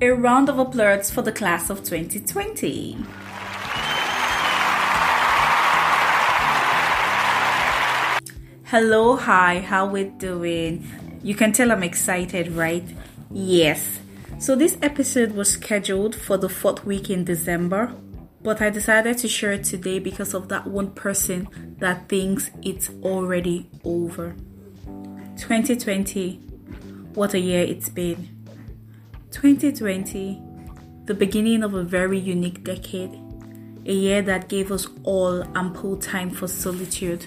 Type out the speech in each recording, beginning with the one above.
a round of applause for the class of 2020. Hello, hi, how we doing? You can tell I'm excited, right? Yes. So this episode was scheduled for the fourth week in December, but I decided to share it today because of that one person that thinks it's already over. 2020, what a year it's been. 2020, the beginning of a very unique decade, a year that gave us all ample time for solitude,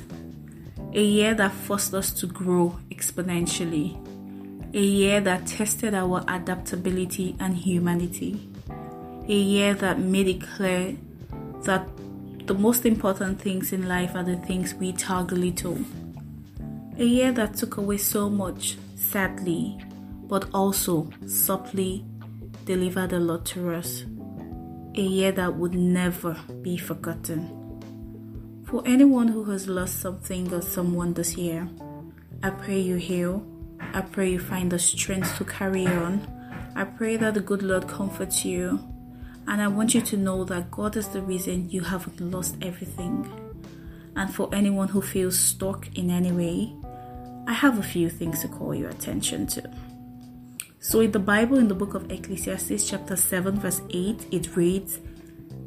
a year that forced us to grow exponentially, a year that tested our adaptability and humanity, a year that made it clear that the most important things in life are the things we target to. A year that took away so much, sadly, but also subtly delivered a lot to us. A year that would never be forgotten. For anyone who has lost something or someone this year, I pray you heal. I pray you find the strength to carry on. I pray that the good Lord comforts you. And I want you to know that God is the reason you haven't lost everything. And for anyone who feels stuck in any way, I have a few things to call your attention to. So, in the Bible, in the book of Ecclesiastes, chapter 7, verse 8, it reads,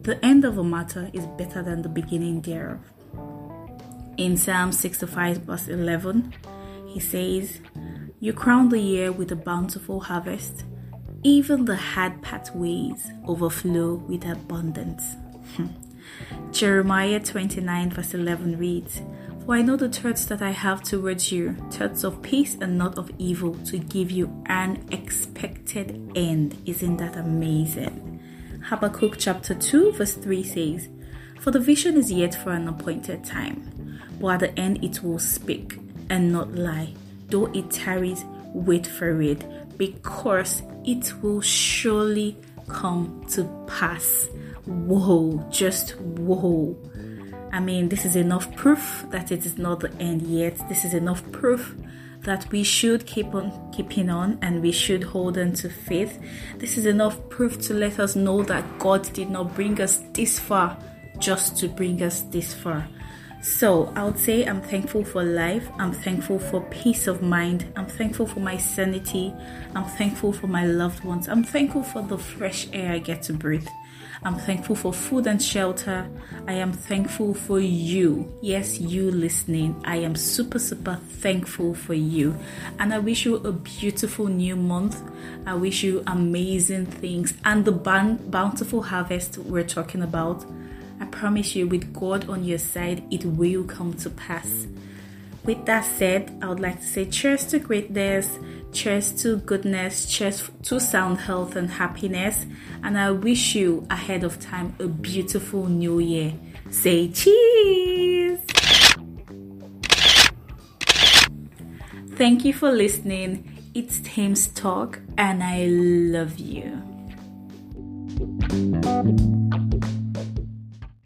The end of a matter is better than the beginning thereof. In Psalm 65, verse 11, he says, You crown the year with a bountiful harvest, even the hard pathways overflow with abundance. Hmm. Jeremiah 29, verse 11 reads, for I know the thoughts that I have towards you, thoughts of peace and not of evil, to give you an expected end. Isn't that amazing? Habakkuk chapter 2, verse 3 says, For the vision is yet for an appointed time, but at the end it will speak and not lie. Though it tarries, wait for it, because it will surely come to pass. Whoa, just whoa. I mean, this is enough proof that it is not the end yet. This is enough proof that we should keep on keeping on and we should hold on to faith. This is enough proof to let us know that God did not bring us this far just to bring us this far. So I would say I'm thankful for life. I'm thankful for peace of mind. I'm thankful for my sanity. I'm thankful for my loved ones. I'm thankful for the fresh air I get to breathe. I'm thankful for food and shelter. I am thankful for you. Yes, you listening. I am super, super thankful for you. And I wish you a beautiful new month. I wish you amazing things and the bountiful harvest we're talking about. I promise you, with God on your side, it will come to pass. With that said, I would like to say cheers to greatness, cheers to goodness, cheers to sound health and happiness, and I wish you ahead of time a beautiful new year. Say cheese! Thank you for listening. It's Tems Talk, and I love you.